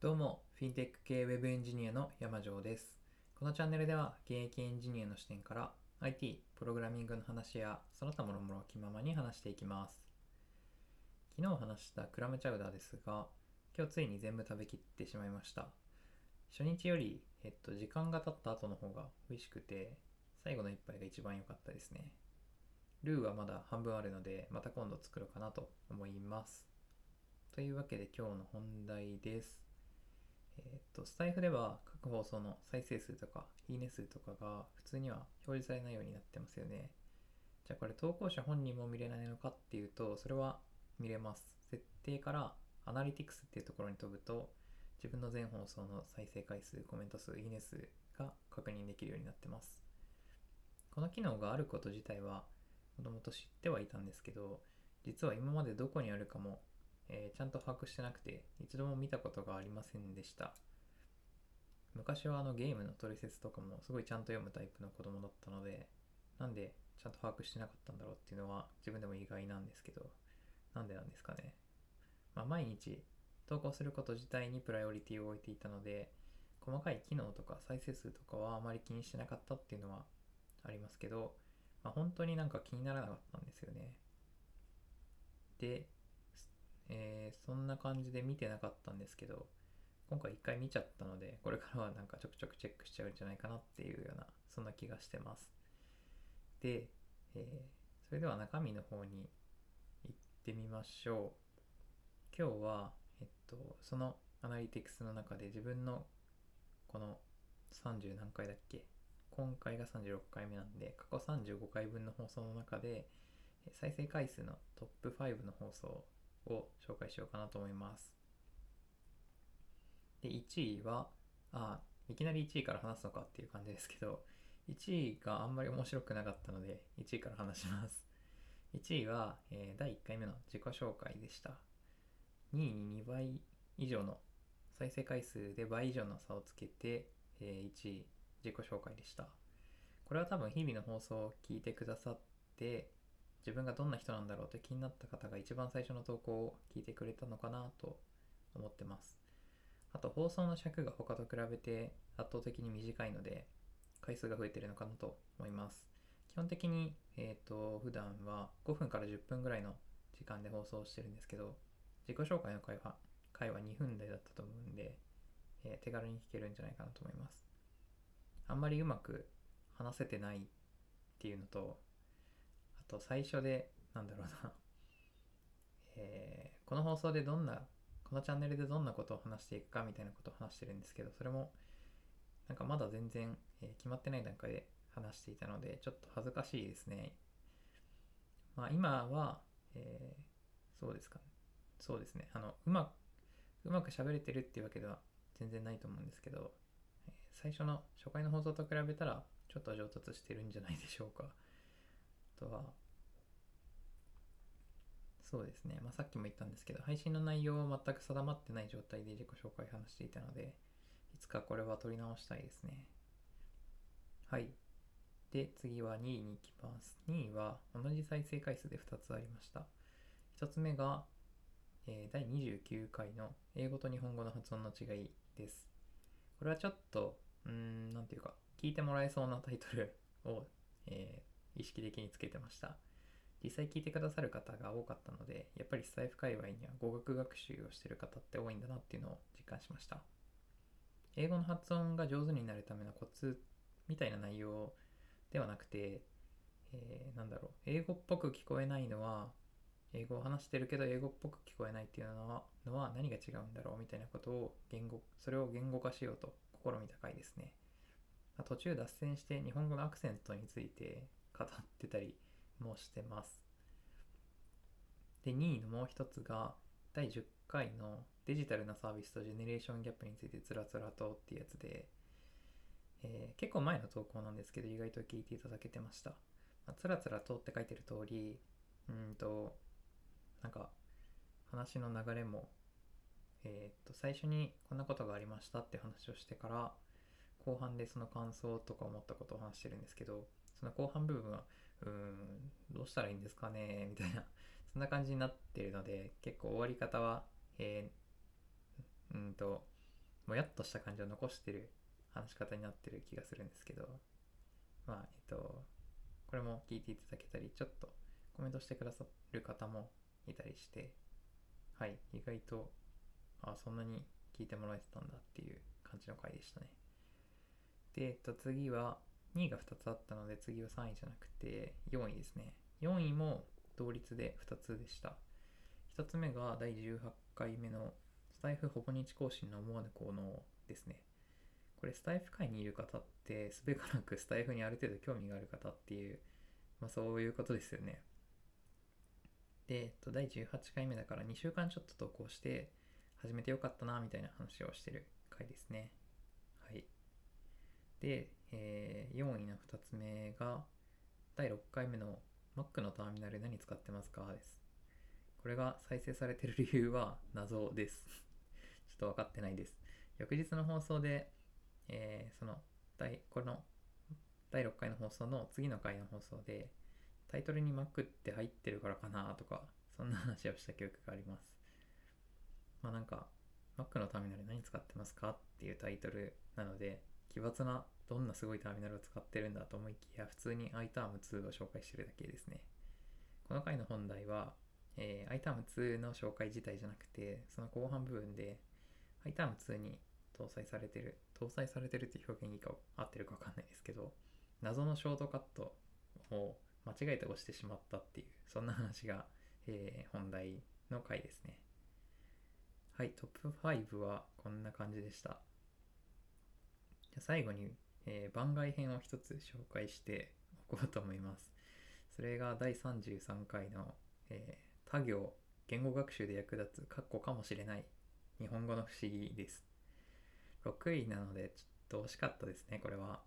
どうも、フィンテック系ウェブエンジニアの山城です。このチャンネルでは、現役エンジニアの視点から IT、プログラミングの話や、その他もろもろ気ままに話していきます。昨日話したクラムチャウダーですが、今日ついに全部食べきってしまいました。初日より、えっと、時間が経った後の方が美味しくて、最後の一杯が一番良かったですね。ルーはまだ半分あるので、また今度作ろうかなと思います。というわけで今日の本題です。えーっと、スタイフでは各放送の再生数とか、いいね数とかが普通には表示されないようになってますよね。じゃあこれ投稿者本人も見れないのかっていうと、それは見れます。設定からアナリティクスっていうところに飛ぶと、自分の全放送の再生回数、コメント数、いいね数が確認できるようになってます。この機能があること自体は、もともと知ってはいたんですけど、実は今までどこにあるかもえーちゃんと把握してなくて一度も見たことがありませんでした。昔はあのゲームの取説とかもすごいちゃんと読むタイプの子供だったのでなんでちゃんと把握してなかったんだろうっていうのは自分でも意外なんですけどなんでなんですかね。まあ毎日投稿すること自体にプライオリティを置いていたので細かい機能とか再生数とかはあまり気にしてなかったっていうのはありますけど、まあ、本当になんか気にならなかったんですよね。でえーそんな感じで見てなかったんですけど今回一回見ちゃったのでこれからはなんかちょくちょくチェックしちゃうんじゃないかなっていうようなそんな気がしてます。で、えーそれでは中身の方に行ってみましょう。今日はえっとそのアナリティクスの中で自分のこの30何回だっけ？今回が36回目なんで過去35回分の放送の中で再生回数のトップ5の放送を紹介しようかなと思います。で、1位は、あ、いきなり1位から話すのかっていう感じですけど、1位があんまり面白くなかったので、1位から話します。1位は、えー第1回目の自己紹介でした。2位に2倍以上の再生回数で倍以上の差をつけて、えー1位自己紹介でした。これは多分日々の放送を聞いてくださって、自分がどんな人なんだろうって気になった方が一番最初の投稿を聞いてくれたのかなと思ってます。あと放送の尺が他と比べて圧倒的に短いので回数が増えてるのかなと思います。基本的に、えっ、と、普段は5分から10分ぐらいの時間で放送してるんですけど、自己紹介の回は、回は2分台だったと思うんで、えー手軽に聞けるんじゃないかなと思います。あんまりうまく話せてないっていうのと、と最初で、なんだろうな、えーこの放送でどんな、このチャンネルでどんなことを話していくかみたいなことを話してるんですけど、それも、なんかまだ全然、えー決まってない段階で話していたので、ちょっと恥ずかしいですね。まあ今は、えーそうですかね。そうですね。あの、うまく、うまく喋れてるっていうわけでは全然ないと思うんですけど、えー最初の初回の放送と比べたら、ちょっと上達してるんじゃないでしょうか。とは、そうですね、まあ、さっきも言ったんですけど、配信の内容は全く定まってない状態で自己紹介話していたので、いつかこれは取り直したいですね。はい。で、次は2位に行きます。2位は同じ再生回数で2つありました。1つ目が、えー第29回の英語と日本語の発音の違いです。これはちょっと、うん、なんていうか、聞いてもらえそうなタイトルを、え意識的につけてました。実際聞いてくださる方が多かったので、やっぱりスタイフ界隈には語学学習をしてる方って多いんだなっていうのを実感しました。英語の発音が上手になるためのコツみたいな内容ではなくて、えーなんだろう、英語っぽく聞こえないのは、英語を話してるけど英語っぽく聞こえないっていうのはのは何が違うんだろうみたいなことを言語、それを言語化しようと試みた回ですね。途中脱線して日本語のアクセントについて語ってたりもしてます。で、2位のもう一つが、第10回のデジタルなサービスとジェネレーションギャップについてつらつらとっていうやつで、えー結構前の投稿なんですけど、意外と聞いていただけてました。まあ、つらつらとって書いてる通り、うんと、なんか、話の流れも、えーっと、最初にこんなことがありましたって話をしてから、後半でその感想とか思ったことを話してるんですけど、その後半部分は、うーん、どうしたらいいんですかねみたいな、そんな感じになってるので、結構終わり方は、えーうんと、もやっとした感じを残してる話し方になってる気がするんですけど、まあ、えっと、これも聞いていただけたり、ちょっとコメントしてくださる方もいたりして、はい、意外と、あ、そんなに聞いてもらえてたんだっていう感じの回でしたね。で、えっと、次は、2位が2つあったので、次は3位じゃなくて、4位ですね。4位も同率で2つでした。1つ目が第18回目のスタイフほぼ日更新の思わぬ効能ですね。これスタイフ界にいる方ってすべからくスタイフにある程度興味がある方っていう、まあそういうことですよね。で、えっと、第18回目だから2週間ちょっと投稿して始めてよかったなみたいな話をしてる回ですね。はい。で、えー4位の2つ目が第6回目の Mac のターミナル何使ってますか？です。これが再生されてる理由は謎です。ちょっと分かってないです。翌日の放送で、えーその第、この第6回の放送の次の回の放送で、タイトルに Mac って入ってるからかなとか、そんな話をした記憶があります。まあなんか、Mac のターミナル何使ってますか？っていうタイトルなので、奇抜などんなすごいターミナルを使ってるんだと思いきや、普通に iTerm2 を紹介してるだけですね。この回の本題は、えー、iTerm2 の紹介自体じゃなくて、その後半部分で iTerm2 に搭載されてる、搭載されてるっていう表現いいか合ってるかわかんないですけど、謎のショートカットを間違えて押してしまったっていう、そんな話が、えー本題の回ですね。はい、トップ5はこんな感じでした。最後に、えー番外編を一つ紹介しておこうと思います。それが第33回の、えー他行言語学習で役立つ括弧かもしれない日本語の不思議です。6位なのでちょっと惜しかったですね、これは。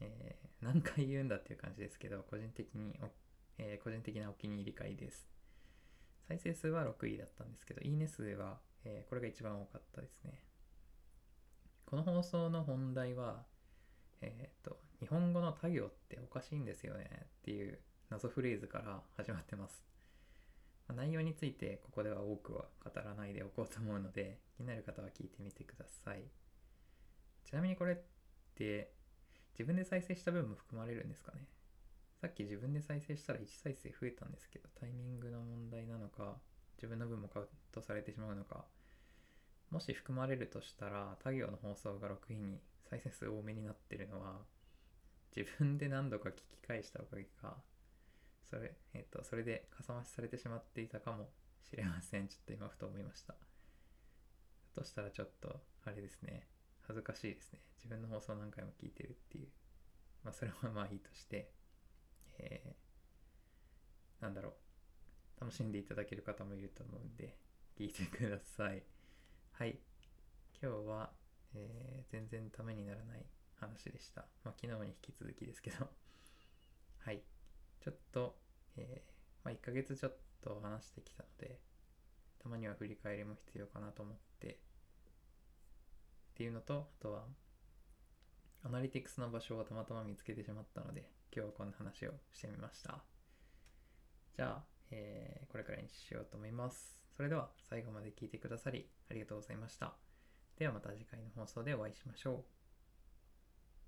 えー何回言うんだっていう感じですけど、個人的に、えー個人的なお気に入り回です。再生数は6位だったんですけど、いいね数は、えーこれが一番多かったですね。この放送の本題は、えっ、と、日本語の他行っておかしいんですよねっていう謎フレーズから始まってます。ま内容についてここでは多くは語らないでおこうと思うので、気になる方は聞いてみてください。ちなみにこれって自分で再生した分も含まれるんですかね？さっき自分で再生したら1再生増えたんですけど、タイミングの問題なのか、自分の分もカウントされてしまうのか、もし含まれるとしたら、他行の放送が6位に再生数多めになってるのは、自分で何度か聞き返したおかげか、それ、えっ、と、それでかさ増しされてしまっていたかもしれません。ちょっと今ふと思いました。だとしたらちょっと、あれですね、恥ずかしいですね。自分の放送何回も聞いてるっていう。まあ、それはまあいいとして、えーなんだろう。楽しんでいただける方もいると思うんで、聞いてください。はい。今日は、えー全然ためにならない話でした。まあ、昨日に引き続きですけど。はい。ちょっと、えーまあ、1ヶ月ちょっと話してきたので、たまには振り返りも必要かなと思って、っていうのと、あとは、アナリティクスの場所をたまたま見つけてしまったので、今日はこんな話をしてみました。じゃあ、えーこれからにしようと思います。それでは最後まで聞いてくださりありがとうございました。ではまた次回の放送でお会いしましょう。